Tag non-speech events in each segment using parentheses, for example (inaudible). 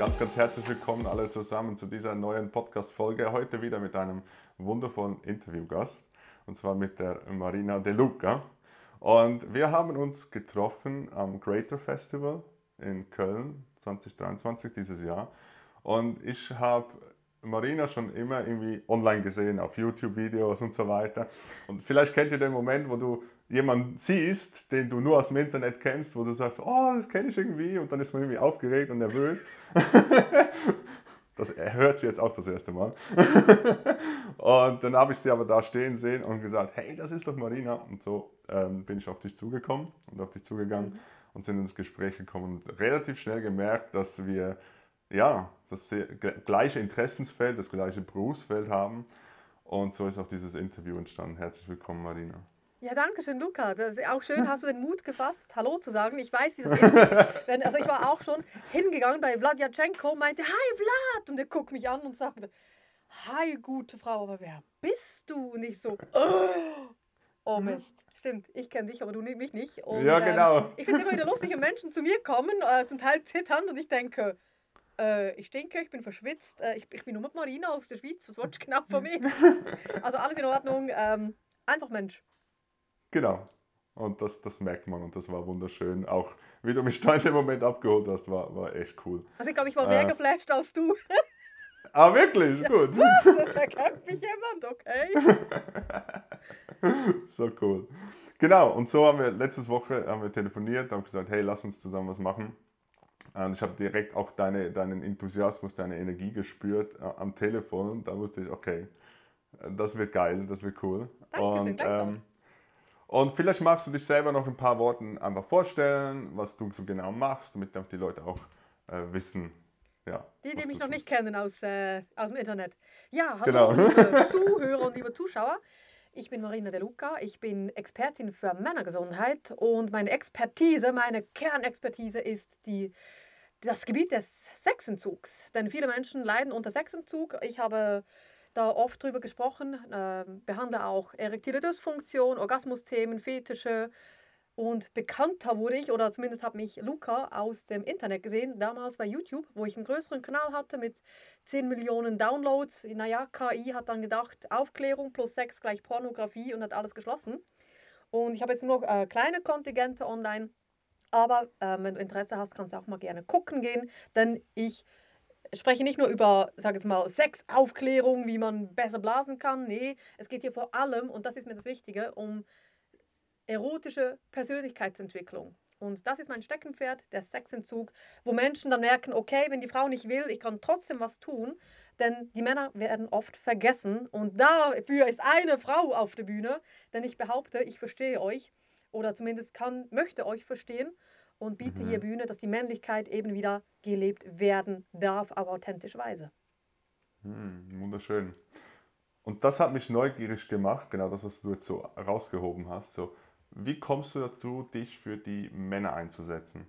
Ganz, ganz herzlich willkommen alle zusammen zu dieser neuen Podcast-Folge. Heute wieder mit einem wundervollen Interviewgast und zwar mit der Marina De Luca. Und wir haben uns getroffen am Creator Festival in Köln 2023 dieses Jahr. Und ich habe Marina schon immer irgendwie online gesehen, auf YouTube-Videos und so weiter. Und vielleicht kennt ihr den Moment, wo du jemanden siehst, den du nur aus dem Internet kennst, wo du sagst, oh, das kenne ich irgendwie, und dann ist man irgendwie aufgeregt und nervös. (laughs) das hört sie jetzt auch das erste Mal. (laughs) und dann habe ich sie aber da stehen sehen und gesagt, hey, das ist doch Marina. Und so ähm, bin ich auf dich zugekommen und auf dich zugegangen mhm. und sind ins Gespräch gekommen und relativ schnell gemerkt, dass wir ja, das gleiche Interessensfeld, das gleiche Berufsfeld haben. Und so ist auch dieses Interview entstanden. Herzlich willkommen, Marina. Ja, danke schön, Luca. Das ist auch schön, hast du den Mut gefasst, Hallo zu sagen. Ich weiß, wie das (laughs) ist. Wenn, also ich war auch schon hingegangen bei Vladjatschenko, meinte, hi Vlad. Und er guckt mich an und sagte, hi, gute Frau, aber wer bist du? Und ich so, oh, oh Mist. Stimmt, ich kenne dich, aber du mich nicht. Und, ja, genau. Ähm, ich finde es immer wieder lustig, wenn Menschen zu mir kommen, äh, zum Teil zittern und ich denke, äh, ich stinke, ich bin verschwitzt, äh, ich, ich, bin nur mit Marina aus der Schweiz, was willst du genau von mir? (laughs) also alles in Ordnung, ähm, einfach Mensch. Genau. Und das, das merkt man und das war wunderschön. Auch wie du mich da in dem Moment abgeholt hast, war, war echt cool. Also ich glaube, ich war mehr äh, geflasht als du. (laughs) ah, wirklich? Ja. Gut. Was? (laughs) Das erkennt mich jemand, okay. (laughs) so cool. Genau, und so haben wir letzte Woche haben wir telefoniert, haben gesagt, hey, lass uns zusammen was machen. Und ich habe direkt auch deine, deinen Enthusiasmus, deine Energie gespürt äh, am Telefon. Da wusste ich, okay, das wird geil, das wird cool. Dankeschön, und, ähm, und vielleicht magst du dich selber noch ein paar Worten einfach vorstellen, was du so genau machst, damit die Leute auch äh, wissen. Ja, die, die mich noch nicht kennen aus, äh, aus dem Internet. Ja, hallo genau. liebe (laughs) Zuhörer und liebe Zuschauer. Ich bin Marina De Luca, ich bin Expertin für Männergesundheit und meine Expertise, meine Kernexpertise ist die, das Gebiet des Sexentzugs. Denn viele Menschen leiden unter Sexentzug. Ich habe da oft drüber gesprochen, äh, behandle auch erektile Dysfunktion, Orgasmusthemen, Fetische. Und bekannter wurde ich, oder zumindest hat mich Luca aus dem Internet gesehen, damals bei YouTube, wo ich einen größeren Kanal hatte mit 10 Millionen Downloads. Naja, KI hat dann gedacht, Aufklärung plus Sex gleich Pornografie und hat alles geschlossen. Und ich habe jetzt nur noch äh, kleine Kontingente online. Aber äh, wenn du Interesse hast, kannst du auch mal gerne gucken gehen, denn ich spreche nicht nur über, sag jetzt mal, Sexaufklärung, wie man besser blasen kann. Nee, es geht hier vor allem, und das ist mir das Wichtige, um erotische Persönlichkeitsentwicklung. Und das ist mein Steckenpferd, der Sexentzug, wo Menschen dann merken, okay, wenn die Frau nicht will, ich kann trotzdem was tun, denn die Männer werden oft vergessen und dafür ist eine Frau auf der Bühne, denn ich behaupte, ich verstehe euch oder zumindest kann, möchte euch verstehen und biete mhm. hier Bühne, dass die Männlichkeit eben wieder gelebt werden darf, auf authentische Weise. Mhm, wunderschön. Und das hat mich neugierig gemacht, genau das, was du jetzt so rausgehoben hast. So, wie kommst du dazu, dich für die Männer einzusetzen?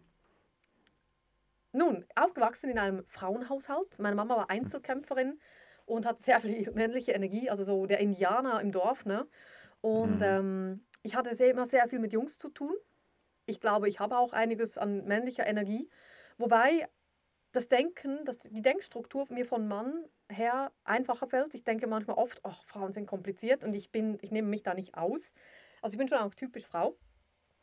Nun, aufgewachsen in einem Frauenhaushalt. Meine Mama war Einzelkämpferin und hat sehr viel männliche Energie, also so der Indianer im Dorf. Ne? Und mhm. ähm, ich hatte sehr, immer sehr viel mit Jungs zu tun ich glaube, ich habe auch einiges an männlicher Energie. Wobei das Denken, das, die Denkstruktur mir von Mann her einfacher fällt. Ich denke manchmal oft, ach, Frauen sind kompliziert und ich, bin, ich nehme mich da nicht aus. Also ich bin schon auch typisch Frau.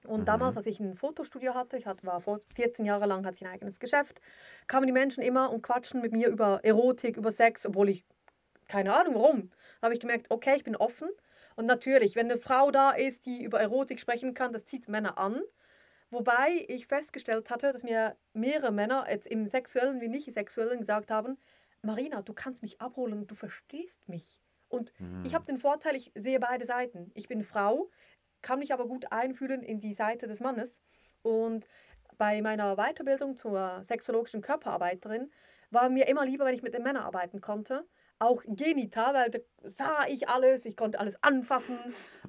Und mhm. damals, als ich ein Fotostudio hatte, ich hatte, war vor 14 Jahre lang, hatte ich ein eigenes Geschäft, kamen die Menschen immer und quatschen mit mir über Erotik, über Sex, obwohl ich keine Ahnung warum. Da habe ich gemerkt, okay, ich bin offen. Und natürlich, wenn eine Frau da ist, die über Erotik sprechen kann, das zieht Männer an. Wobei ich festgestellt hatte, dass mir mehrere Männer jetzt im sexuellen wie nicht sexuellen gesagt haben, Marina, du kannst mich abholen, du verstehst mich. Und mhm. ich habe den Vorteil, ich sehe beide Seiten. Ich bin Frau, kann mich aber gut einfühlen in die Seite des Mannes. Und bei meiner Weiterbildung zur sexologischen Körperarbeiterin war mir immer lieber, wenn ich mit den Männern arbeiten konnte, auch genital, weil da sah ich alles, ich konnte alles anfassen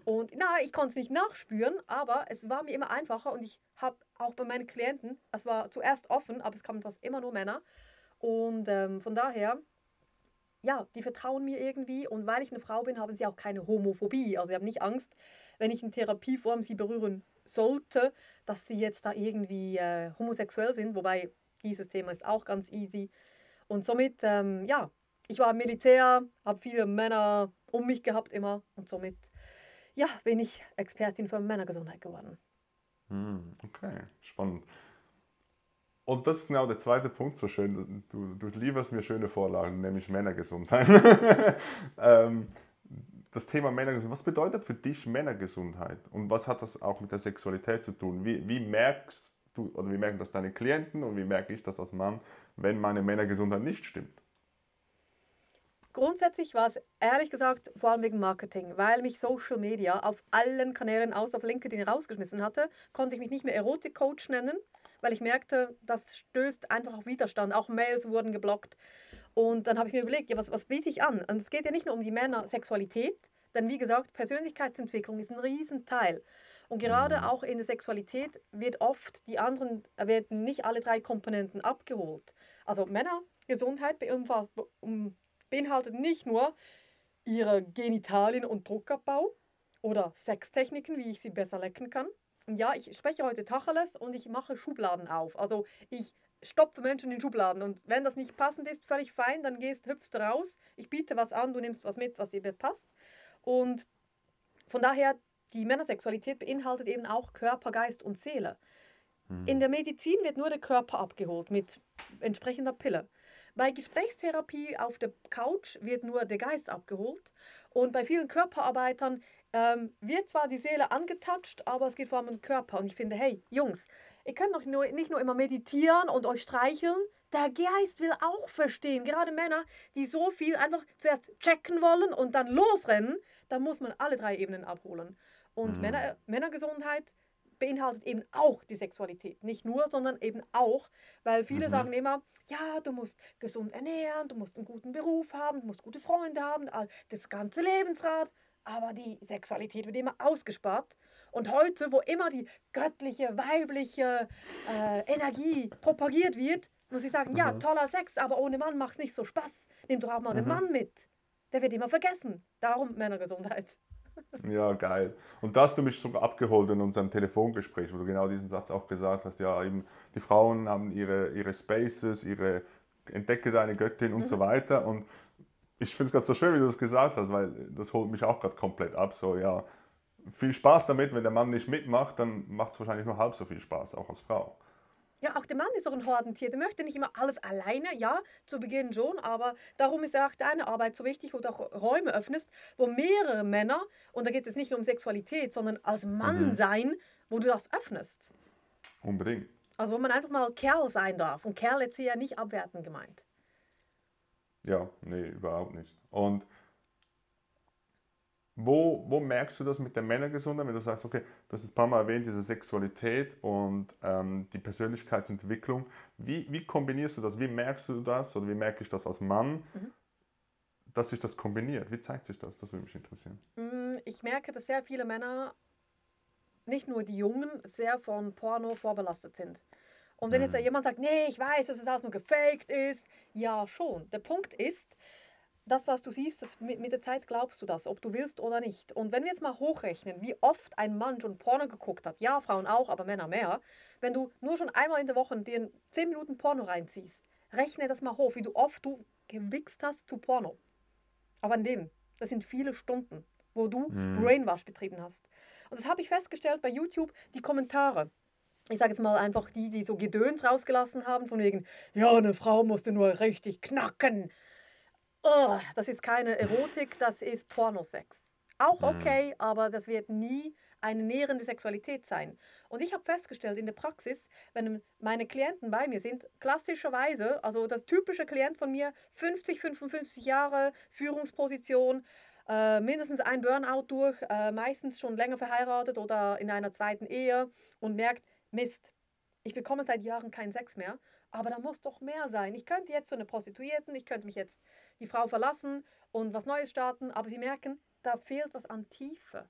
und na, ich konnte es nicht nachspüren, aber es war mir immer einfacher und ich habe auch bei meinen Klienten, es war zuerst offen, aber es kamen fast immer nur Männer und ähm, von daher, ja, die vertrauen mir irgendwie und weil ich eine Frau bin, haben sie auch keine Homophobie, also sie haben nicht Angst, wenn ich in Therapieform sie berühren sollte, dass sie jetzt da irgendwie äh, homosexuell sind, wobei dieses Thema ist auch ganz easy. Und somit, ähm, ja, ich war im Militär, habe viele Männer um mich gehabt immer und somit, ja, bin ich Expertin für Männergesundheit geworden. Hm, okay, spannend. Und das ist genau der zweite Punkt so schön. Du, du lieferst mir schöne Vorlagen, nämlich Männergesundheit. (laughs) ähm, das Thema Männergesundheit, was bedeutet für dich Männergesundheit? Und was hat das auch mit der Sexualität zu tun? Wie, wie merkst du, oder wie merken das deine Klienten und wie merke ich das als Mann, wenn meine Männergesundheit nicht stimmt? Grundsätzlich war es ehrlich gesagt vor allem wegen Marketing, weil mich Social Media auf allen Kanälen außer auf LinkedIn rausgeschmissen hatte, konnte ich mich nicht mehr Erotik-Coach nennen, weil ich merkte, das stößt einfach auf Widerstand. Auch Mails wurden geblockt. Und dann habe ich mir überlegt, ja, was, was biete ich an? Und es geht ja nicht nur um die Männer-Sexualität, denn wie gesagt, Persönlichkeitsentwicklung ist ein Riesenteil. Und gerade mhm. auch in der Sexualität wird oft die anderen, werden nicht alle drei Komponenten abgeholt. Also Männergesundheit beinhaltet nicht nur ihre Genitalien und Druckabbau oder Sextechniken, wie ich sie besser lecken kann. Und ja, ich spreche heute Tacheles und ich mache Schubladen auf. Also ich stopfe Menschen in Schubladen und wenn das nicht passend ist, völlig fein, dann gehst, hüpfst raus. Ich biete was an, du nimmst was mit, was dir passt. Und von daher, die Männersexualität beinhaltet eben auch Körper, Geist und Seele. In der Medizin wird nur der Körper abgeholt mit entsprechender Pille. Bei Gesprächstherapie auf der Couch wird nur der Geist abgeholt und bei vielen Körperarbeitern ähm, wird zwar die Seele angetatscht, aber es geht vor allem um den Körper. Und ich finde, hey, Jungs, ihr könnt doch nur, nicht nur immer meditieren und euch streicheln. Der Geist will auch verstehen. Gerade Männer, die so viel einfach zuerst checken wollen und dann losrennen, da muss man alle drei Ebenen abholen. Und mhm. Männer, Männergesundheit beinhaltet eben auch die Sexualität. Nicht nur, sondern eben auch, weil viele mhm. sagen immer, ja, du musst gesund ernähren, du musst einen guten Beruf haben, du musst gute Freunde haben, das ganze Lebensrad. Aber die Sexualität wird immer ausgespart. Und heute, wo immer die göttliche, weibliche äh, Energie propagiert wird, muss ich sagen, mhm. ja, toller Sex, aber ohne Mann macht es nicht so Spaß. Nimm doch auch mal mhm. den Mann mit. Der wird immer vergessen. Darum Männergesundheit. Ja, geil. Und da hast du mich sogar abgeholt in unserem Telefongespräch, wo du genau diesen Satz auch gesagt hast. Ja, eben die Frauen haben ihre, ihre Spaces, ihre Entdecke deine Göttin und mhm. so weiter. Und ich finde es gerade so schön, wie du das gesagt hast, weil das holt mich auch gerade komplett ab. So, ja, viel Spaß damit. Wenn der Mann nicht mitmacht, dann macht es wahrscheinlich nur halb so viel Spaß, auch als Frau. Ja, auch der Mann ist doch ein Hordentier. Der möchte nicht immer alles alleine. Ja, zu Beginn schon, aber darum ist ja auch deine Arbeit so wichtig, wo du auch Räume öffnest, wo mehrere Männer, und da geht es jetzt nicht nur um Sexualität, sondern als Mann mhm. sein, wo du das öffnest. Unbedingt. Also wo man einfach mal Kerl sein darf. Und Kerl jetzt hier ja nicht abwertend gemeint. Ja, nee, überhaupt nicht. Und wo, wo merkst du das mit der Männergesundheit, wenn du sagst, okay, hast es ein paar Mal erwähnt, diese Sexualität und ähm, die Persönlichkeitsentwicklung. Wie, wie kombinierst du das? Wie merkst du das oder wie merke ich das als Mann, mhm. dass sich das kombiniert? Wie zeigt sich das? Das würde mich interessieren. Mm, ich merke, dass sehr viele Männer, nicht nur die Jungen, sehr von Porno vorbelastet sind. Und wenn jetzt mhm. jemand sagt, nee, ich weiß, dass es alles nur gefaked ist, ja schon. Der Punkt ist, das, was du siehst, das, mit, mit der Zeit glaubst du das, ob du willst oder nicht. Und wenn wir jetzt mal hochrechnen, wie oft ein Mann schon Porno geguckt hat, ja, Frauen auch, aber Männer mehr, wenn du nur schon einmal in der Woche dir 10 Minuten Porno reinziehst, rechne das mal hoch, wie du oft du gewichst hast zu Porno. Aber an dem, das sind viele Stunden, wo du mhm. Brainwash betrieben hast. Und das habe ich festgestellt bei YouTube, die Kommentare ich sage jetzt mal einfach die, die so Gedöns rausgelassen haben, von wegen, ja, eine Frau musste nur richtig knacken. Oh, das ist keine Erotik, das ist Pornosex. Auch mhm. okay, aber das wird nie eine nährende Sexualität sein. Und ich habe festgestellt in der Praxis, wenn meine Klienten bei mir sind, klassischerweise, also das typische Klient von mir, 50, 55 Jahre, Führungsposition, äh, mindestens ein Burnout durch, äh, meistens schon länger verheiratet oder in einer zweiten Ehe und merkt, Mist, ich bekomme seit Jahren keinen Sex mehr, aber da muss doch mehr sein. Ich könnte jetzt zu einer Prostituierten, ich könnte mich jetzt die Frau verlassen und was Neues starten, aber sie merken, da fehlt was an Tiefe.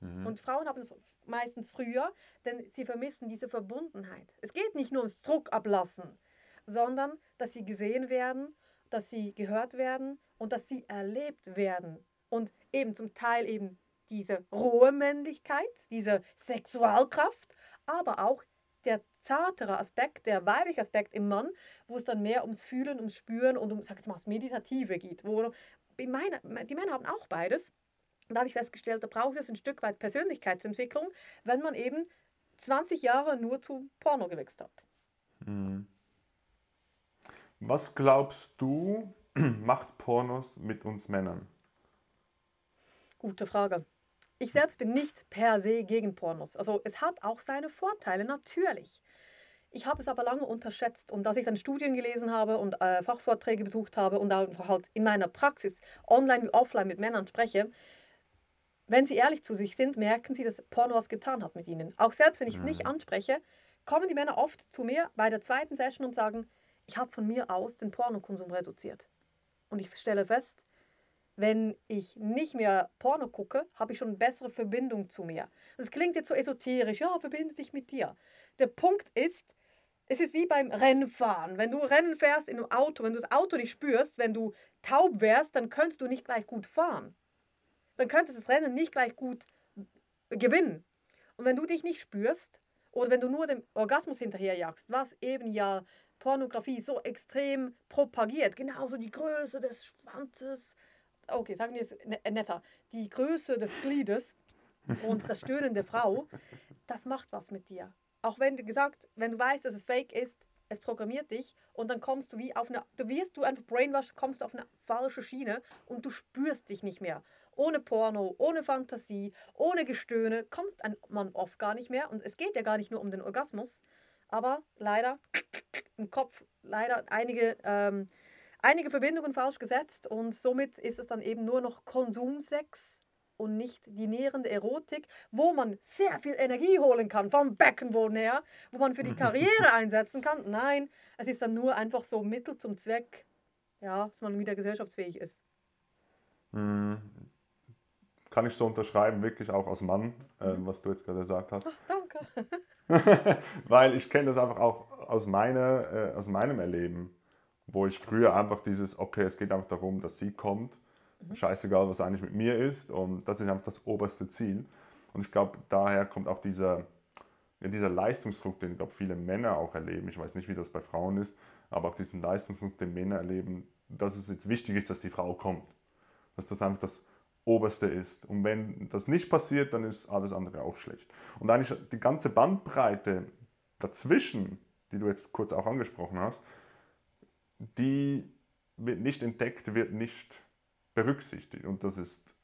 Mhm. Und Frauen haben es meistens früher, denn sie vermissen diese Verbundenheit. Es geht nicht nur ums Druck ablassen, sondern dass sie gesehen werden, dass sie gehört werden und dass sie erlebt werden. Und eben zum Teil eben diese rohe Männlichkeit, diese Sexualkraft, aber auch der zartere Aspekt, der weibliche Aspekt im Mann, wo es dann mehr ums Fühlen, ums Spüren und um, sag jetzt mal, das Meditative geht. Wo, die Männer haben auch beides. Und da habe ich festgestellt, da braucht es ein Stück weit Persönlichkeitsentwicklung, wenn man eben 20 Jahre nur zu Porno gewichst hat. Mhm. Was glaubst du, (clears throat) macht Pornos mit uns Männern? Gute Frage. Ich selbst bin nicht per se gegen Pornos. Also es hat auch seine Vorteile, natürlich. Ich habe es aber lange unterschätzt und als ich dann Studien gelesen habe und äh, Fachvorträge besucht habe und auch halt in meiner Praxis online wie offline mit Männern spreche, wenn sie ehrlich zu sich sind, merken sie, dass Porno was getan hat mit ihnen. Auch selbst wenn ich es nicht mhm. anspreche, kommen die Männer oft zu mir bei der zweiten Session und sagen, ich habe von mir aus den Pornokonsum reduziert. Und ich stelle fest, wenn ich nicht mehr Porno gucke, habe ich schon eine bessere Verbindung zu mir. Das klingt jetzt so esoterisch, ja, verbinde dich mit dir. Der Punkt ist, es ist wie beim Rennfahren. Wenn du Rennen fährst in einem Auto, wenn du das Auto nicht spürst, wenn du taub wärst, dann könntest du nicht gleich gut fahren dann könntest du das Rennen nicht gleich gut gewinnen. Und wenn du dich nicht spürst oder wenn du nur dem Orgasmus hinterherjagst, was eben ja Pornografie so extrem propagiert, genauso die Größe des Schwanzes, okay, sagen wir es ne-, netter, die Größe des Gliedes und das Stöhnen der Frau, das macht was mit dir. Auch wenn du gesagt, wenn du weißt, dass es fake ist, es programmiert dich und dann kommst du wie auf eine, du wirst du einfach brainwash, kommst du auf eine falsche Schiene und du spürst dich nicht mehr ohne Porno, ohne Fantasie, ohne Gestöhne, kommt man oft gar nicht mehr. Und es geht ja gar nicht nur um den Orgasmus, aber leider im Kopf leider einige, ähm, einige Verbindungen falsch gesetzt und somit ist es dann eben nur noch Konsumsex und nicht die nährende Erotik, wo man sehr viel Energie holen kann vom Beckenboden her, wo man für die (laughs) Karriere einsetzen kann. Nein, es ist dann nur einfach so Mittel zum Zweck, ja, dass man wieder gesellschaftsfähig ist. Hm, kann ich so unterschreiben, wirklich auch als Mann, äh, was du jetzt gerade gesagt hast. Ach, danke. (laughs) Weil ich kenne das einfach auch aus, meine, äh, aus meinem Erleben, wo ich früher einfach dieses, okay, es geht einfach darum, dass sie kommt, mhm. scheißegal, was eigentlich mit mir ist und das ist einfach das oberste Ziel. Und ich glaube, daher kommt auch dieser, ja, dieser Leistungsdruck, den, glaube viele Männer auch erleben. Ich weiß nicht, wie das bei Frauen ist, aber auch diesen Leistungsdruck, den Männer erleben, dass es jetzt wichtig ist, dass die Frau kommt. Dass das einfach das Oberste ist. Und wenn das nicht passiert, dann ist alles andere auch schlecht. Und eigentlich die ganze Bandbreite dazwischen, die du jetzt kurz auch angesprochen hast, die wird nicht entdeckt, wird nicht berücksichtigt. Und das ist,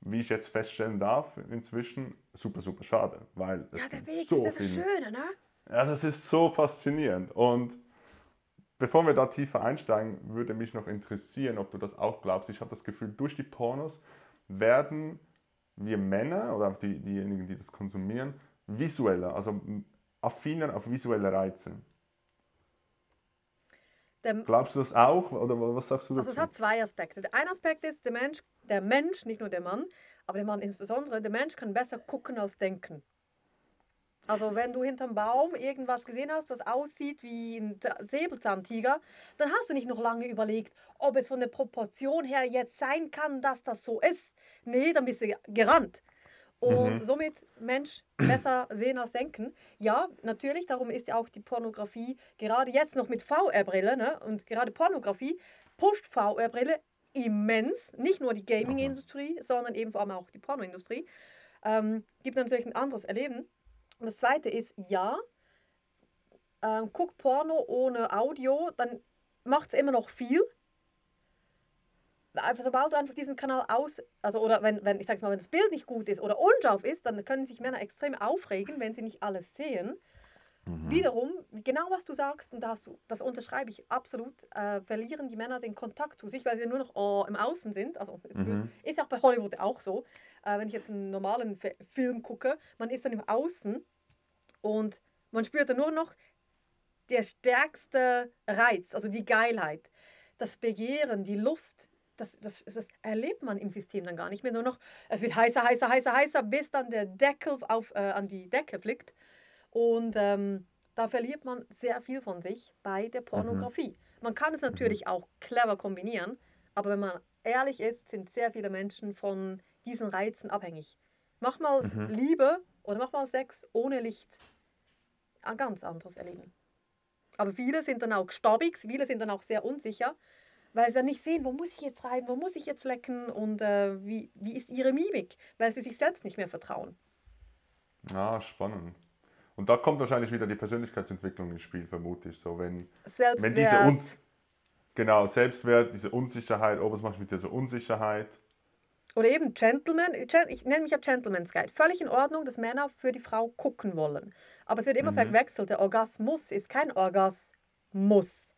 wie ich jetzt feststellen darf, inzwischen super, super schade, weil es ja, der Weg so ist viel. Schöne, ne? Also es ist so faszinierend. Und bevor wir da tiefer einsteigen, würde mich noch interessieren, ob du das auch glaubst. Ich habe das Gefühl, durch die Pornos werden wir Männer oder auch die, diejenigen, die das konsumieren, visueller, also affiner auf visuelle Reize. Glaubst du das auch oder was sagst du dazu? Also es hat zwei Aspekte. Der eine Aspekt ist, der Mensch, der Mensch, nicht nur der Mann, aber der Mann insbesondere, der Mensch kann besser gucken als denken. Also wenn du hinterm Baum irgendwas gesehen hast, was aussieht wie ein Säbelzahntiger, dann hast du nicht noch lange überlegt, ob es von der Proportion her jetzt sein kann, dass das so ist. Nee, dann bist du gerannt. Und mhm. somit Mensch besser (clears throat) sehen als denken. Ja, natürlich, darum ist ja auch die Pornografie gerade jetzt noch mit VR-Brille, ne? und gerade Pornografie pusht VR-Brille immens, nicht nur die Gaming-Industrie, sondern eben vor allem auch die Pornoindustrie. Ähm, gibt natürlich ein anderes Erleben. Und das zweite ist, ja, ähm, guck Porno ohne Audio, dann macht es immer noch viel. Sobald du einfach diesen Kanal aus, also oder wenn, wenn ich sag's mal, wenn das Bild nicht gut ist oder unscharf ist, dann können sich Männer extrem aufregen, wenn sie nicht alles sehen. Mhm. Wiederum, genau was du sagst, und da hast du, das unterschreibe ich absolut, äh, verlieren die Männer den Kontakt zu sich, weil sie nur noch oh, im Außen sind. Also mhm. ist auch bei Hollywood auch so. Äh, wenn ich jetzt einen normalen F Film gucke, man ist dann im Außen und man spürt dann nur noch der stärkste Reiz, also die Geilheit, das Begehren, die Lust. Das, das, das erlebt man im System dann gar nicht mehr. Nur noch, es wird heißer, heißer, heißer, heißer, bis dann der Deckel auf, äh, an die Decke fliegt. Und ähm, da verliert man sehr viel von sich bei der mhm. Pornografie. Mhm. Man kann es natürlich mhm. auch clever kombinieren, aber wenn man ehrlich ist, sind sehr viele Menschen von diesen Reizen abhängig. Mach mal mhm. Liebe oder mach mal Sex ohne Licht. ein ganz anderes erleben. Aber viele sind dann auch staubig, viele sind dann auch sehr unsicher, weil sie nicht sehen, wo muss ich jetzt rein, wo muss ich jetzt lecken und äh, wie, wie ist ihre Mimik, weil sie sich selbst nicht mehr vertrauen. Ah, spannend. Und da kommt wahrscheinlich wieder die Persönlichkeitsentwicklung ins Spiel, vermute ich. So, wenn, Selbstwert. wenn diese Un genau, Selbstwert, diese Unsicherheit, oh, was mache ich mit dieser Unsicherheit? Oder eben Gentleman, Gen- ich nenne mich ja Gentleman's Guide. Völlig in Ordnung, dass Männer für die Frau gucken wollen. Aber es wird immer Mhm. verwechselt. Der Orgasmus ist kein Orgasmus.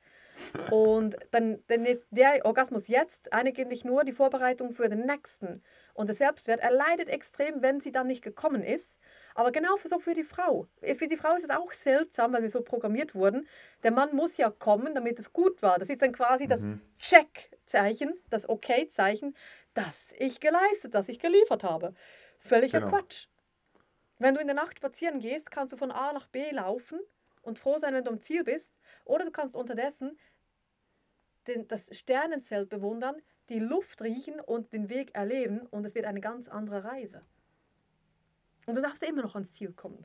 Und dann, dann ist der Orgasmus jetzt eigentlich nur die Vorbereitung für den nächsten. Und der Selbstwert, er leidet extrem, wenn sie dann nicht gekommen ist. Aber genau so für die Frau. Für die Frau ist es auch seltsam, weil wir so programmiert wurden. Der Mann muss ja kommen, damit es gut war. Das ist dann quasi das Check-Zeichen, das Okay-Zeichen, dass ich geleistet, dass ich geliefert habe. Völliger Genau. Quatsch. Wenn du in der Nacht spazieren gehst, kannst du von A nach B laufen und froh sein, wenn du am Ziel bist. Oder du kannst unterdessen den, das Sternenzelt bewundern, die Luft riechen und den Weg erleben und es wird eine ganz andere Reise. Und du darfst immer noch ans Ziel kommen.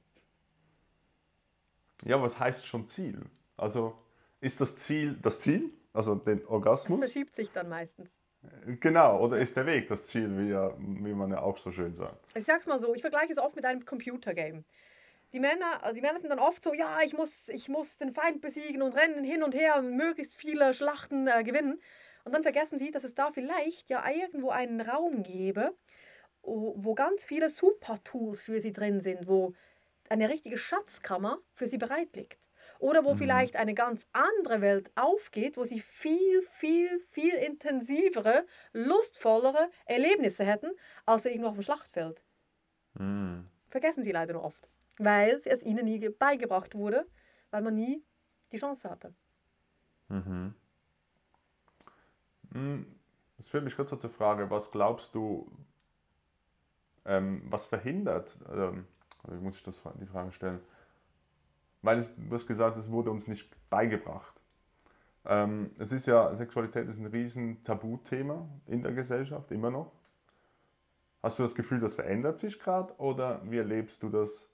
Ja, was heißt schon Ziel? Also ist das Ziel das Ziel? Also den Es Orgasmus? verschiebt sich dann meistens. Genau, oder ist der Weg das Ziel, wie, ja, wie man ja auch so schön sagt? Ich sag's mal so, ich vergleiche es oft mit einem Computergame. Die Männer, also die Männer sind dann oft so, ja, ich muss, ich muss den Feind besiegen und rennen hin und her und möglichst viele Schlachten äh, gewinnen. Und dann vergessen sie, dass es da vielleicht ja irgendwo einen Raum gäbe, wo ganz viele Super-Tools für sie drin sind, wo eine richtige Schatzkammer für sie bereit liegt. Oder wo vielleicht eine ganz andere Welt aufgeht, wo sie viel, viel, viel intensivere, lustvollere Erlebnisse hätten, als irgendwo auf dem Schlachtfeld. Hm. Vergessen sie leider nur oft, weil es ihnen nie ge- beigebracht wurde, weil man nie die Chance hatte. Mhm. Hm, Das führt mich kurz zur Frage, was glaubst du, ähm, was verhindert, ähm, wie muss ich das, die Frage stellen, weil es, du hast gesagt, es wurde uns nicht beigebracht. Ähm, es ist ja, Sexualität ist ein riesen Tabuthema in der Gesellschaft, immer noch. Hast du das Gefühl, das verändert sich gerade oder wie erlebst du das?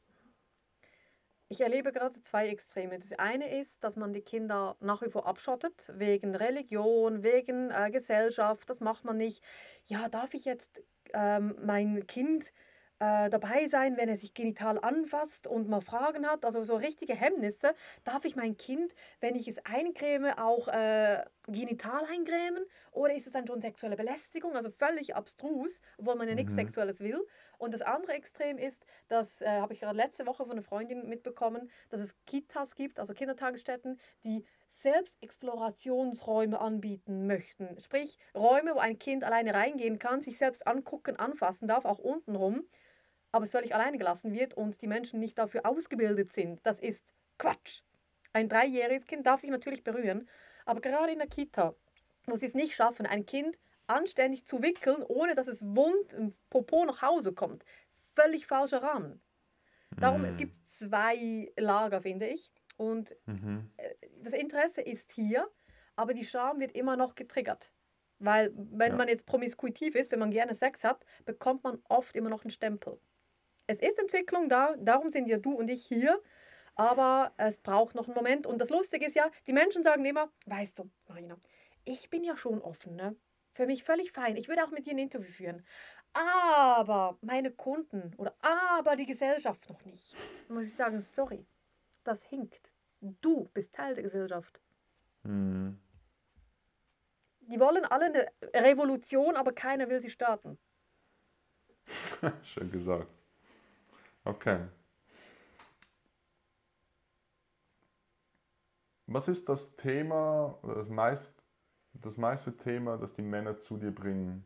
Ich erlebe gerade zwei Extreme. Das eine ist, dass man die Kinder nach wie vor abschottet, wegen Religion, wegen äh, Gesellschaft. Das macht man nicht. Ja, darf ich jetzt ähm, mein Kind äh, dabei sein, wenn er sich genital anfasst und mal Fragen hat? Also so richtige Hemmnisse. Darf ich mein Kind, wenn ich es eincreme, auch äh, genital eincremen? Oder ist es dann schon sexuelle Belästigung? Also völlig abstrus, obwohl man ja nichts Mhm. Sexuelles will. Und das andere Extrem ist, das äh, habe ich gerade letzte Woche von einer Freundin mitbekommen, dass es Kitas gibt, also Kindertagesstätten, die Selbstexplorationsräume anbieten möchten. Sprich, Räume, wo ein Kind alleine reingehen kann, sich selbst angucken, anfassen darf, auch untenrum, aber es völlig alleine gelassen wird und die Menschen nicht dafür ausgebildet sind. Das ist Quatsch. Ein dreijähriges Kind darf sich natürlich berühren, aber gerade in der Kita, wo sie es nicht schaffen, ein Kind anständig zu wickeln, ohne dass es wund im Popo nach Hause kommt. Völlig falscher Rahmen. Darum, es Hm. gibt zwei Lager, finde ich. Und Mhm. das Interesse ist hier, aber die Scham wird immer noch getriggert. Weil wenn Ja. man jetzt promiskuitiv ist, wenn man gerne Sex hat, bekommt man oft immer noch einen Stempel. Es ist Entwicklung da, darum sind ja du und ich hier, aber es braucht noch einen Moment. Und das Lustige ist ja, die Menschen sagen immer, weißt du, Marina, ich bin ja schon offen, ne? Für mich völlig fein. Ich würde auch mit dir ein Interview führen. Aber meine Kunden oder aber die Gesellschaft noch nicht. Da muss ich sagen, sorry, das hinkt. Du bist Teil der Gesellschaft. Mhm. Die wollen alle eine Revolution, aber keiner will sie starten. (laughs) Schön gesagt. Okay. Was ist das Thema, das, meist, das meiste Thema, das die Männer zu dir bringen?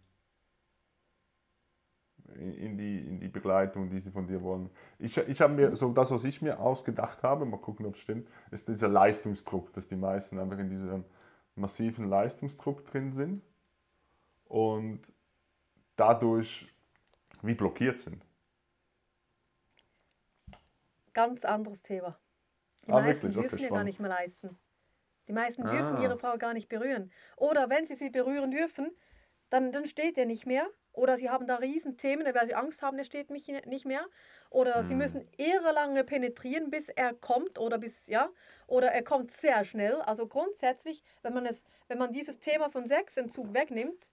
In in die, in die Begleitung, die sie von dir wollen. Ich, ich habe mir, so das, was ich mir ausgedacht habe, mal gucken, ob es stimmt, ist dieser Leistungsdruck, dass die meisten einfach in diesem massiven Leistungsdruck drin sind und dadurch wie blockiert sind. Ganz anderes Thema. Die Ah, meisten wirklich? Okay, dürfen ja gar nicht mehr leisten. Die meisten dürfen Ah. ihre Frau gar nicht berühren. Oder wenn sie sie berühren dürfen, dann, dann steht er nicht mehr. Oder sie haben da riesen Themen, weil sie Angst haben, er steht mich nicht mehr. Oder sie müssen irre lange penetrieren, bis er kommt oder bis, ja, oder er kommt sehr schnell. Also grundsätzlich, wenn man, es, wenn man dieses Thema von Sexentzug wegnimmt,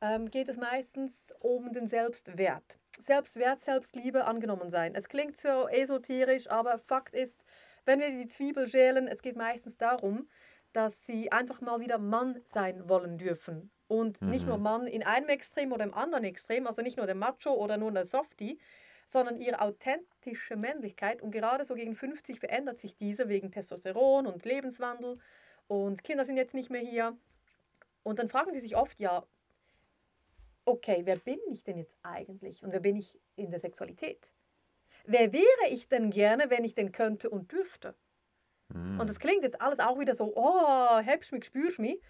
ähm, geht es meistens um den Selbstwert. Selbstwert, Selbstliebe, angenommen sein. Es klingt so esoterisch, aber Fakt ist, wenn wir die Zwiebel schälen, es geht meistens darum, dass sie einfach mal wieder Mann sein wollen dürfen. Und mhm. nicht nur mhm. Mann in einem Extrem oder im anderen Extrem, also nicht nur der Macho oder nur der Softie, sondern ihre authentische Männlichkeit. Und gerade so gegen 50 verändert sich diese wegen Testosteron und Lebenswandel. Und Kinder sind jetzt nicht mehr hier. Und dann fragen sie sich oft, ja, okay, wer bin ich denn jetzt eigentlich? Und wer bin ich in der Sexualität? Wer wäre ich denn gerne, wenn ich denn könnte und dürfte? Mm. Und das klingt jetzt alles auch wieder so, oh, hebst mich, spürst mich.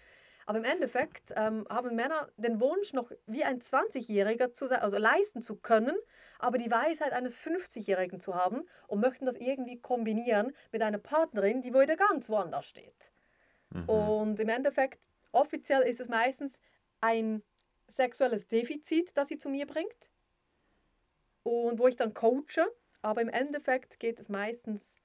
Aber im Endeffekt ähm, haben Männer den Wunsch, noch wie ein 20-Jähriger zu sein, also leisten zu können, aber die Weisheit eines 50-Jährigen zu haben und möchten das irgendwie kombinieren mit einer Partnerin, die wieder ganz woanders steht. Mhm. Und im Endeffekt, offiziell ist es meistens ein sexuelles Defizit, das sie zu mir bringt und wo ich dann coache, aber im Endeffekt geht es meistens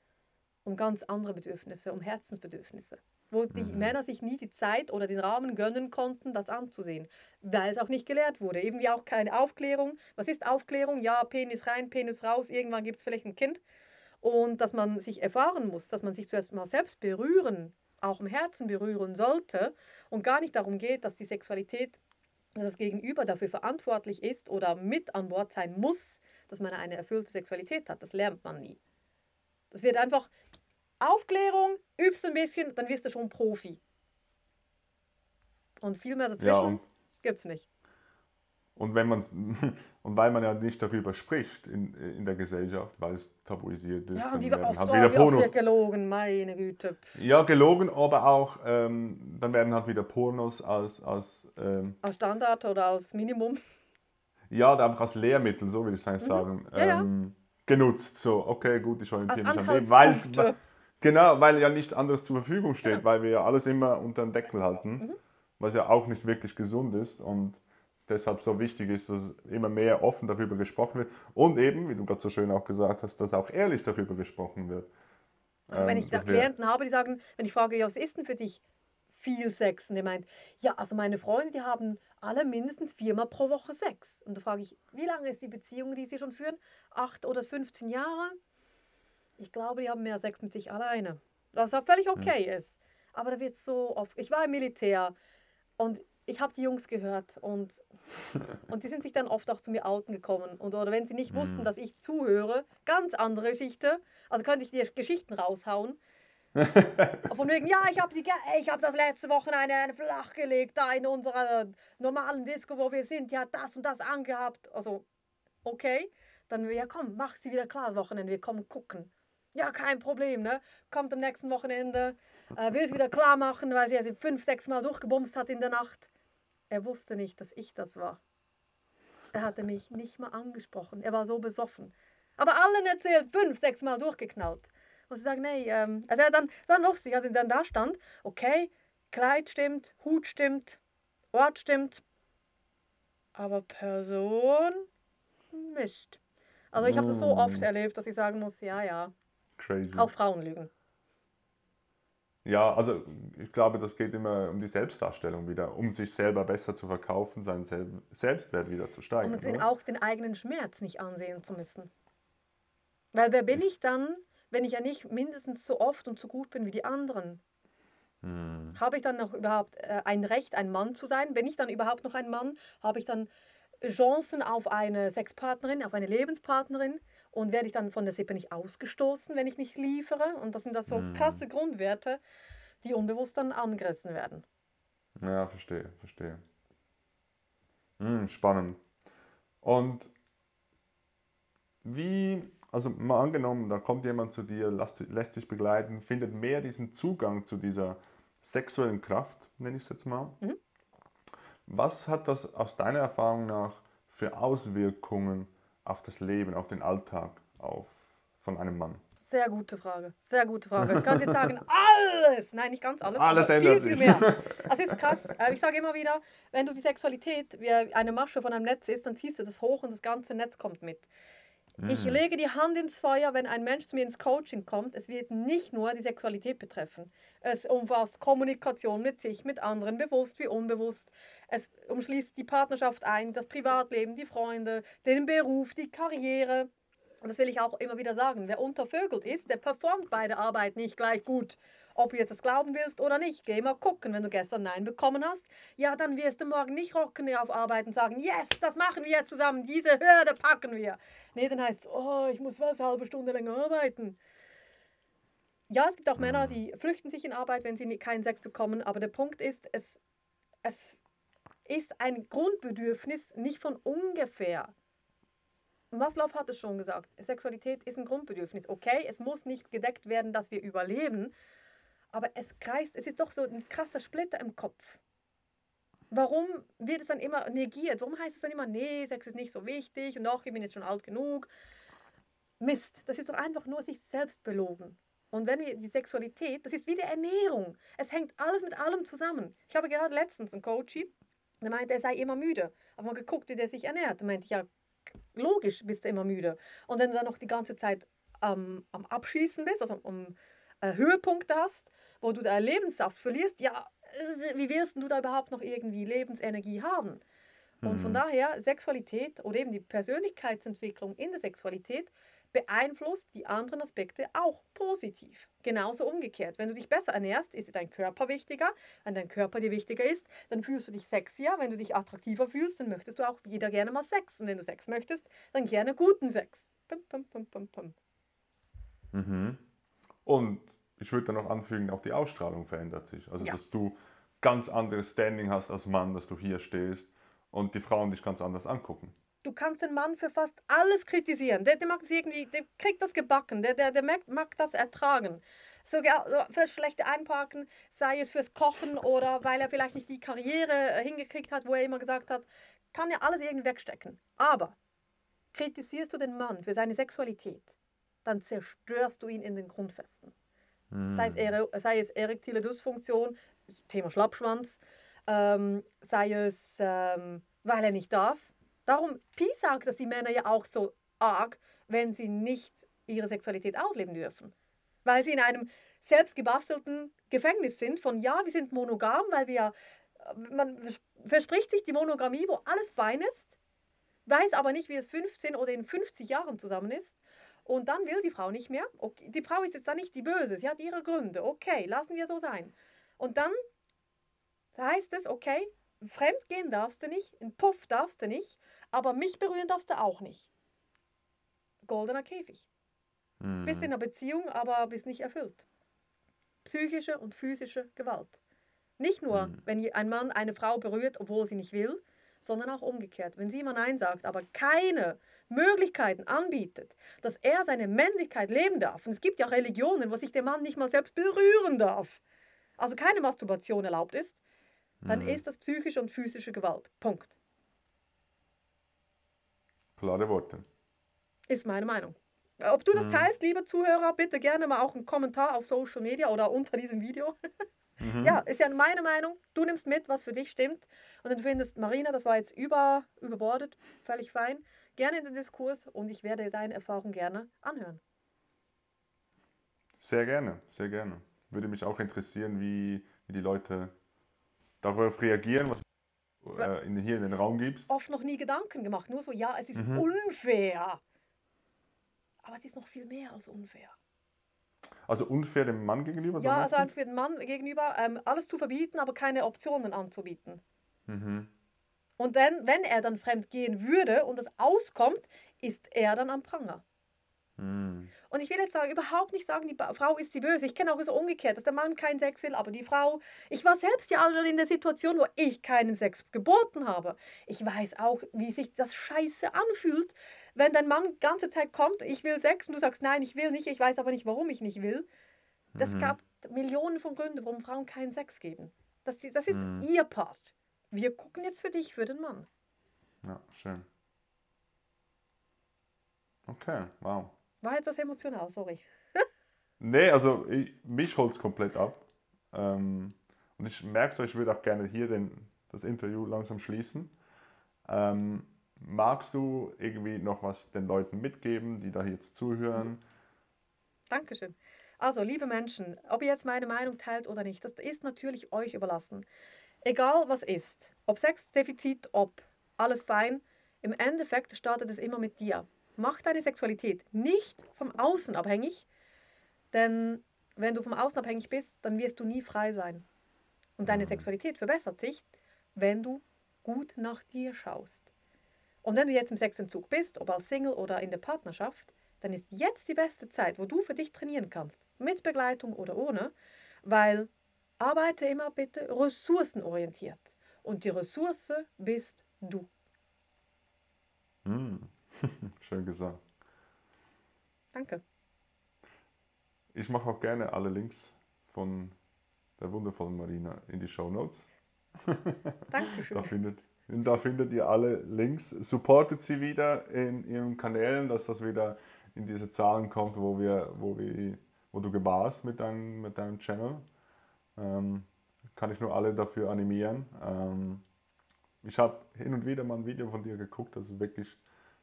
um ganz andere Bedürfnisse, um Herzensbedürfnisse wo die mhm. Männer sich nie die Zeit oder den Rahmen gönnen konnten, das anzusehen, weil es auch nicht gelehrt wurde. Eben wie auch keine Aufklärung. Was ist Aufklärung? Ja, Penis rein, Penis raus, irgendwann gibt es vielleicht ein Kind. Und dass man sich erfahren muss, dass man sich zuerst mal selbst berühren, auch im Herzen berühren sollte und gar nicht darum geht, dass die Sexualität, dass das Gegenüber dafür verantwortlich ist oder mit an Bord sein muss, dass man eine erfüllte Sexualität hat. Das lernt man nie. Das wird einfach Aufklärung, übst ein bisschen, dann wirst du schon Profi. Und viel mehr dazwischen ja, gibt es nicht. Und, wenn (laughs) und weil man ja nicht darüber spricht in, in der Gesellschaft, weil es tabuisiert ist. Ja, und die werden oft, halt wieder oh, Pornos. gelogen, meine Güte. Ja, gelogen, aber auch, ähm, dann werden halt wieder Pornos als... Als, ähm, als Standard oder als Minimum. Ja, einfach als Lehrmittel, so würde ich es sagen, mhm. ja, ähm, ja. genutzt. So, okay, gut, ich orientiere mich an dem. Genau, weil ja nichts anderes zur Verfügung steht, genau. weil wir ja alles immer unter den Deckel halten, mhm. was ja auch nicht wirklich gesund ist und deshalb so wichtig ist, dass immer mehr offen darüber gesprochen wird und eben, wie du gerade so schön auch gesagt hast, dass auch ehrlich darüber gesprochen wird. Also wenn ähm, ich da Klienten habe, die sagen, wenn ich frage, ja, was ist denn für dich viel Sex? Und der meint, ja, also meine Freunde, die haben alle mindestens viermal pro Woche Sex. Und da frage ich, wie lange ist die Beziehung, die sie schon führen? Acht oder 15 Jahre? Ich glaube, die haben mehr Sex mit sich alleine. Was auch völlig hm. okay mhm. ist. Aber da wird so oft. Ich war im Militär und ich habe die Jungs gehört und, (laughs) und die sind sich dann oft auch zu mir outen gekommen. Und, oder wenn sie nicht wussten, mhm. dass ich zuhöre, ganz andere Geschichte. Also könnte ich dir Geschichten raushauen. (laughs) Von wegen, ja, ich habe hab das letzte Wochenende flachgelegt, da in unserer normalen Disco, wo wir sind. Die hat das und das angehabt. Also, okay. Dann, ja komm, mach sie wieder klar das Wochenende, wir kommen gucken. Ja, kein Problem, ne? Kommt am nächsten Wochenende, äh, will es wieder klar machen, weil sie sie fünf, sechs Mal durchgebumst hat in der Nacht. Er wusste nicht, dass ich das war. Er hatte mich nicht mal angesprochen. Er war so besoffen. Aber allen erzählt, fünf, sechs Mal durchgeknallt. Und sie sagen, nee, ähm, also er dann, dann lustig, als er dann da stand, okay, Kleid stimmt, Hut stimmt, Ort stimmt, aber Person mischt. Also ich habe das so oft mm. erlebt, dass ich sagen muss, ja, ja, Crazy. Auch Frauen lügen. Ja, also ich glaube, das geht immer um die Selbstdarstellung wieder, um sich selber besser zu verkaufen, seinen Selbstwert wieder zu steigern. Und den, auch den eigenen Schmerz nicht ansehen zu müssen. Weil wer bin ich dann, wenn ich ja nicht mindestens so oft und so gut bin wie die anderen? Hm. Habe ich dann noch überhaupt äh, ein Recht, ein Mann zu sein? Bin ich dann überhaupt noch ein Mann? Habe ich dann Chancen auf eine Sexpartnerin, auf eine Lebenspartnerin? Und werde ich dann von der Sippe nicht ausgestoßen, wenn ich nicht liefere? Und das sind das so mhm. krasse Grundwerte, die unbewusst dann angerissen werden. Ja, verstehe, verstehe. Mhm, spannend. Und wie, also mal angenommen, da kommt jemand zu dir, lässt, lässt dich begleiten, findet mehr diesen Zugang zu dieser sexuellen Kraft, nenne ich es jetzt mal. Mhm. Was hat das aus deiner Erfahrung nach für Auswirkungen auf das Leben, auf den Alltag auf, von einem Mann? Sehr gute Frage. Sehr gute Frage. Ich kann jetzt (laughs) sagen, alles. Nein, nicht ganz alles. Alles aber ändert viel, sich. viel mehr. Das ist krass. Äh, Ich sage immer wieder, wenn du die Sexualität wie eine Masche von einem Netz ist, dann ziehst du das hoch und das ganze Netz kommt mit. Ich lege die Hand ins Feuer, wenn ein Mensch zu mir ins Coaching kommt. Es wird nicht nur die Sexualität betreffen. Es umfasst Kommunikation mit sich, mit anderen, bewusst wie unbewusst. Es umschließt die Partnerschaft ein, das Privatleben, die Freunde, den Beruf, die Karriere. Und das will ich auch immer wieder sagen. Wer untervögelt ist, der performt bei der Arbeit nicht gleich gut. Ob du jetzt das glauben willst oder nicht, geh mal gucken. Wenn du gestern Nein bekommen hast, ja, dann wirst du morgen nicht rocken auf Arbeit und sagen, yes, das machen wir jetzt zusammen, diese Hürde packen wir. Nee, dann heißt es, oh, ich muss was, halbe Stunde länger arbeiten. Ja, es gibt auch Männer, die flüchten sich in Arbeit, wenn sie keinen Sex bekommen. Aber der Punkt ist, es, es ist ein Grundbedürfnis, nicht von ungefähr. Maslow hat es schon gesagt, Sexualität ist ein Grundbedürfnis. Okay, es muss nicht gedeckt werden, dass wir überleben, aber es kreist, es ist doch so ein krasser Splitter im Kopf. Warum wird es dann immer negiert? Warum heißt es dann immer, nee, Sex ist nicht so wichtig und doch, ich bin jetzt schon alt genug? Mist, das ist doch einfach nur sich selbst belogen. Und wenn wir die Sexualität, das ist wie die Ernährung. Es hängt alles mit allem zusammen. Ich habe gerade letztens einen Coachy, der meinte, er sei immer müde. Aber mal geguckt, wie der sich ernährt. Da meinte ich, ja, logisch bist du immer müde. Und wenn du dann noch die ganze Zeit am am Abschießen bist, also um äh, Höhepunkte hast, wo du deinen Lebenssaft verlierst, ja, äh, wie willst du da überhaupt noch irgendwie Lebensenergie haben? Und von daher, Sexualität oder eben die Persönlichkeitsentwicklung in der Sexualität beeinflusst die anderen Aspekte auch positiv. Genauso umgekehrt. Wenn du dich besser ernährst, ist dein Körper wichtiger. Wenn dein Körper dir wichtiger ist, dann fühlst du dich sexier. Wenn du dich attraktiver fühlst, dann möchtest du auch wieder gerne mal Sex. Und wenn du Sex möchtest, dann gerne guten Sex. Pum, pum, pum, pum, pum. Mhm. Und ich würde dann noch anfügen, auch die Ausstrahlung verändert sich. Also, Ja. dass du ganz anderes Standing hast als Mann, dass du hier stehst und die Frauen dich ganz anders angucken. Du kannst den Mann für fast alles kritisieren. Der, der es irgendwie, der kriegt das gebacken, der, der, der mag, mag das ertragen. Sogar so für schlechte Einparken, sei es fürs Kochen oder weil er vielleicht nicht die Karriere äh, hingekriegt hat, wo er immer gesagt hat, kann er alles irgendwie wegstecken. Aber kritisierst du den Mann für seine Sexualität, dann zerstörst du ihn in den Grundfesten. Sei, es Ere, sei es erektile Dysfunktion, Thema Schlappschwanz, ähm, sei es, ähm, weil er nicht darf. Darum, Pi sagt, dass die Männer ja auch so arg, wenn sie nicht ihre Sexualität ausleben dürfen. Weil sie in einem selbstgebastelten Gefängnis sind von, ja, wir sind monogam, weil wir, äh, man vers- verspricht sich die Monogamie, wo alles fein ist, weiß aber nicht, wie es 15 oder in 50 Jahren zusammen ist. Und dann will die Frau nicht mehr. Okay, die Frau ist jetzt da nicht die Böse, sie hat ihre Gründe. Okay, lassen wir so sein. Und dann heißt es, okay, fremd gehen darfst du nicht, in Puff darfst du nicht, aber mich berühren darfst du auch nicht. Goldener Käfig. Mhm. Bist in einer Beziehung, aber bist nicht erfüllt. Psychische und physische Gewalt. Nicht nur, Mhm. wenn ein Mann eine Frau berührt, obwohl sie nicht will, sondern auch umgekehrt. Wenn sie immer Nein sagt, aber keine Möglichkeiten anbietet, dass er seine Männlichkeit leben darf. Und es gibt ja Religionen, wo sich der Mann nicht mal selbst berühren darf. Also keine Masturbation erlaubt ist, dann Mhm. ist das psychische und physische Gewalt. Punkt. Klare Worte. Ist meine Meinung. Ob du das Mhm. teilst, liebe Zuhörer, bitte gerne mal auch einen Kommentar auf Social Media oder unter diesem Video. (laughs) Mhm. Ja, ist ja meine Meinung. Du nimmst mit, was für dich stimmt. Und du findest, Marina, das war jetzt über, überbordet, völlig fein, gerne in den Diskurs und ich werde deine Erfahrung gerne anhören. Sehr gerne, sehr gerne. Würde mich auch interessieren, wie, wie die Leute darauf reagieren, was du äh, in, hier in den Raum gibst. Oft noch nie Gedanken gemacht, nur so, ja, es ist Mhm. unfair. Aber es ist noch viel mehr als unfair. Also unfair dem Mann gegenüber? Ja, also für den Mann gegenüber ähm, alles zu verbieten, aber keine Optionen anzubieten. Mhm. Und dann, wenn er dann fremd gehen würde und es auskommt, ist er dann am Pranger. Mhm. Und ich will jetzt sagen, überhaupt nicht sagen, die Frau ist die Böse. Ich kenne auch so umgekehrt, dass der Mann keinen Sex will, aber die Frau. Ich war selbst ja auch schon in der Situation, wo ich keinen Sex geboten habe. Ich weiß auch, wie sich das scheiße anfühlt, wenn dein Mann die ganze Zeit kommt, ich will Sex und du sagst, nein, ich will nicht, ich weiß aber nicht, warum ich nicht will. Das Mhm. gab Millionen von Gründen, warum Frauen keinen Sex geben. Das, das ist Mhm. ihr Part. Wir gucken jetzt für dich, für den Mann. Ja, schön. Okay, wow. War jetzt was emotional, sorry. (laughs) Nee, also ich, mich holt es komplett ab. Ähm, und ich merke so, ich würde auch gerne hier den, das Interview langsam schließen. Ähm, magst du irgendwie noch was den Leuten mitgeben, die da jetzt zuhören? Dankeschön. Also, liebe Menschen, ob ihr jetzt meine Meinung teilt oder nicht, das ist natürlich euch überlassen. Egal was ist, ob Sexdefizit, ob alles fein, im Endeffekt startet es immer mit dir. Mach deine Sexualität nicht vom Außen abhängig, denn wenn du vom Außen abhängig bist, dann wirst du nie frei sein. Und deine Sexualität verbessert sich, wenn du gut nach dir schaust. Und wenn du jetzt im Sexentzug bist, ob als Single oder in der Partnerschaft, dann ist jetzt die beste Zeit, wo du für dich trainieren kannst, mit Begleitung oder ohne, weil arbeite immer bitte ressourcenorientiert. Und die Ressource bist du. Hm. (laughs) Schön gesagt. Danke. Ich mache auch gerne alle Links von der wundervollen Marina in die Show Notes. (laughs) Dankeschön. da, findet, da findet ihr alle Links. Supportet sie wieder in ihren Kanälen, dass das wieder in diese Zahlen kommt, wo, wir, wo, wir, wo du gebarst mit deinem, mit deinem Channel. Ähm, kann ich nur alle dafür animieren. Ähm, ich habe hin und wieder mal ein Video von dir geguckt, das ist wirklich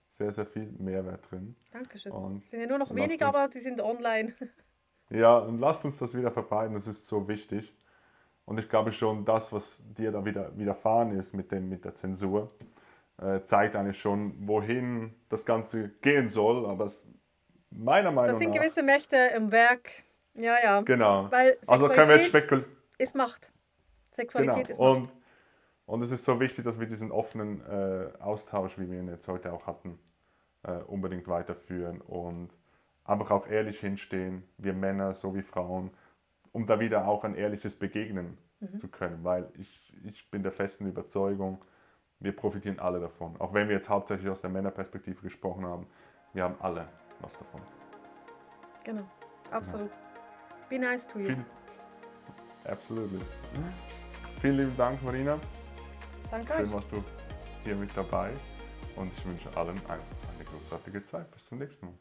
sehr, sehr viel Mehrwert drin. Dankeschön. Und Es sind ja nur noch wenige, aber sie sind online. (laughs) Ja, und lasst uns das wieder verbreiten, das ist so wichtig. Und ich glaube schon, das, was dir da wieder widerfahren ist mit, dem, mit der Zensur, äh, zeigt eigentlich schon, wohin das Ganze gehen soll. Aber es, meiner Meinung Das sind nach. gewisse Mächte im Werk. Ja, ja. Genau. Weil Also können wir jetzt spekulieren. ist Macht. Sexualität Genau. ist Macht. Und, und es ist so wichtig, dass wir diesen offenen äh, Austausch, wie wir ihn jetzt heute auch hatten, äh, unbedingt weiterführen und einfach auch ehrlich hinstehen, wir Männer sowie Frauen, um da wieder auch ein ehrliches Begegnen Mhm. zu können, weil ich, ich bin der festen Überzeugung, wir profitieren alle davon. Auch wenn wir jetzt hauptsächlich aus der Männerperspektive gesprochen haben, wir haben alle was davon. Genau. Absolut. Be nice to you. Viel, absolutely. Vielen lieben Dank, Marina. Danke Schön euch. warst du hier mit dabei und ich wünsche allen eine, eine großartige Zeit. Bis zum nächsten Mal.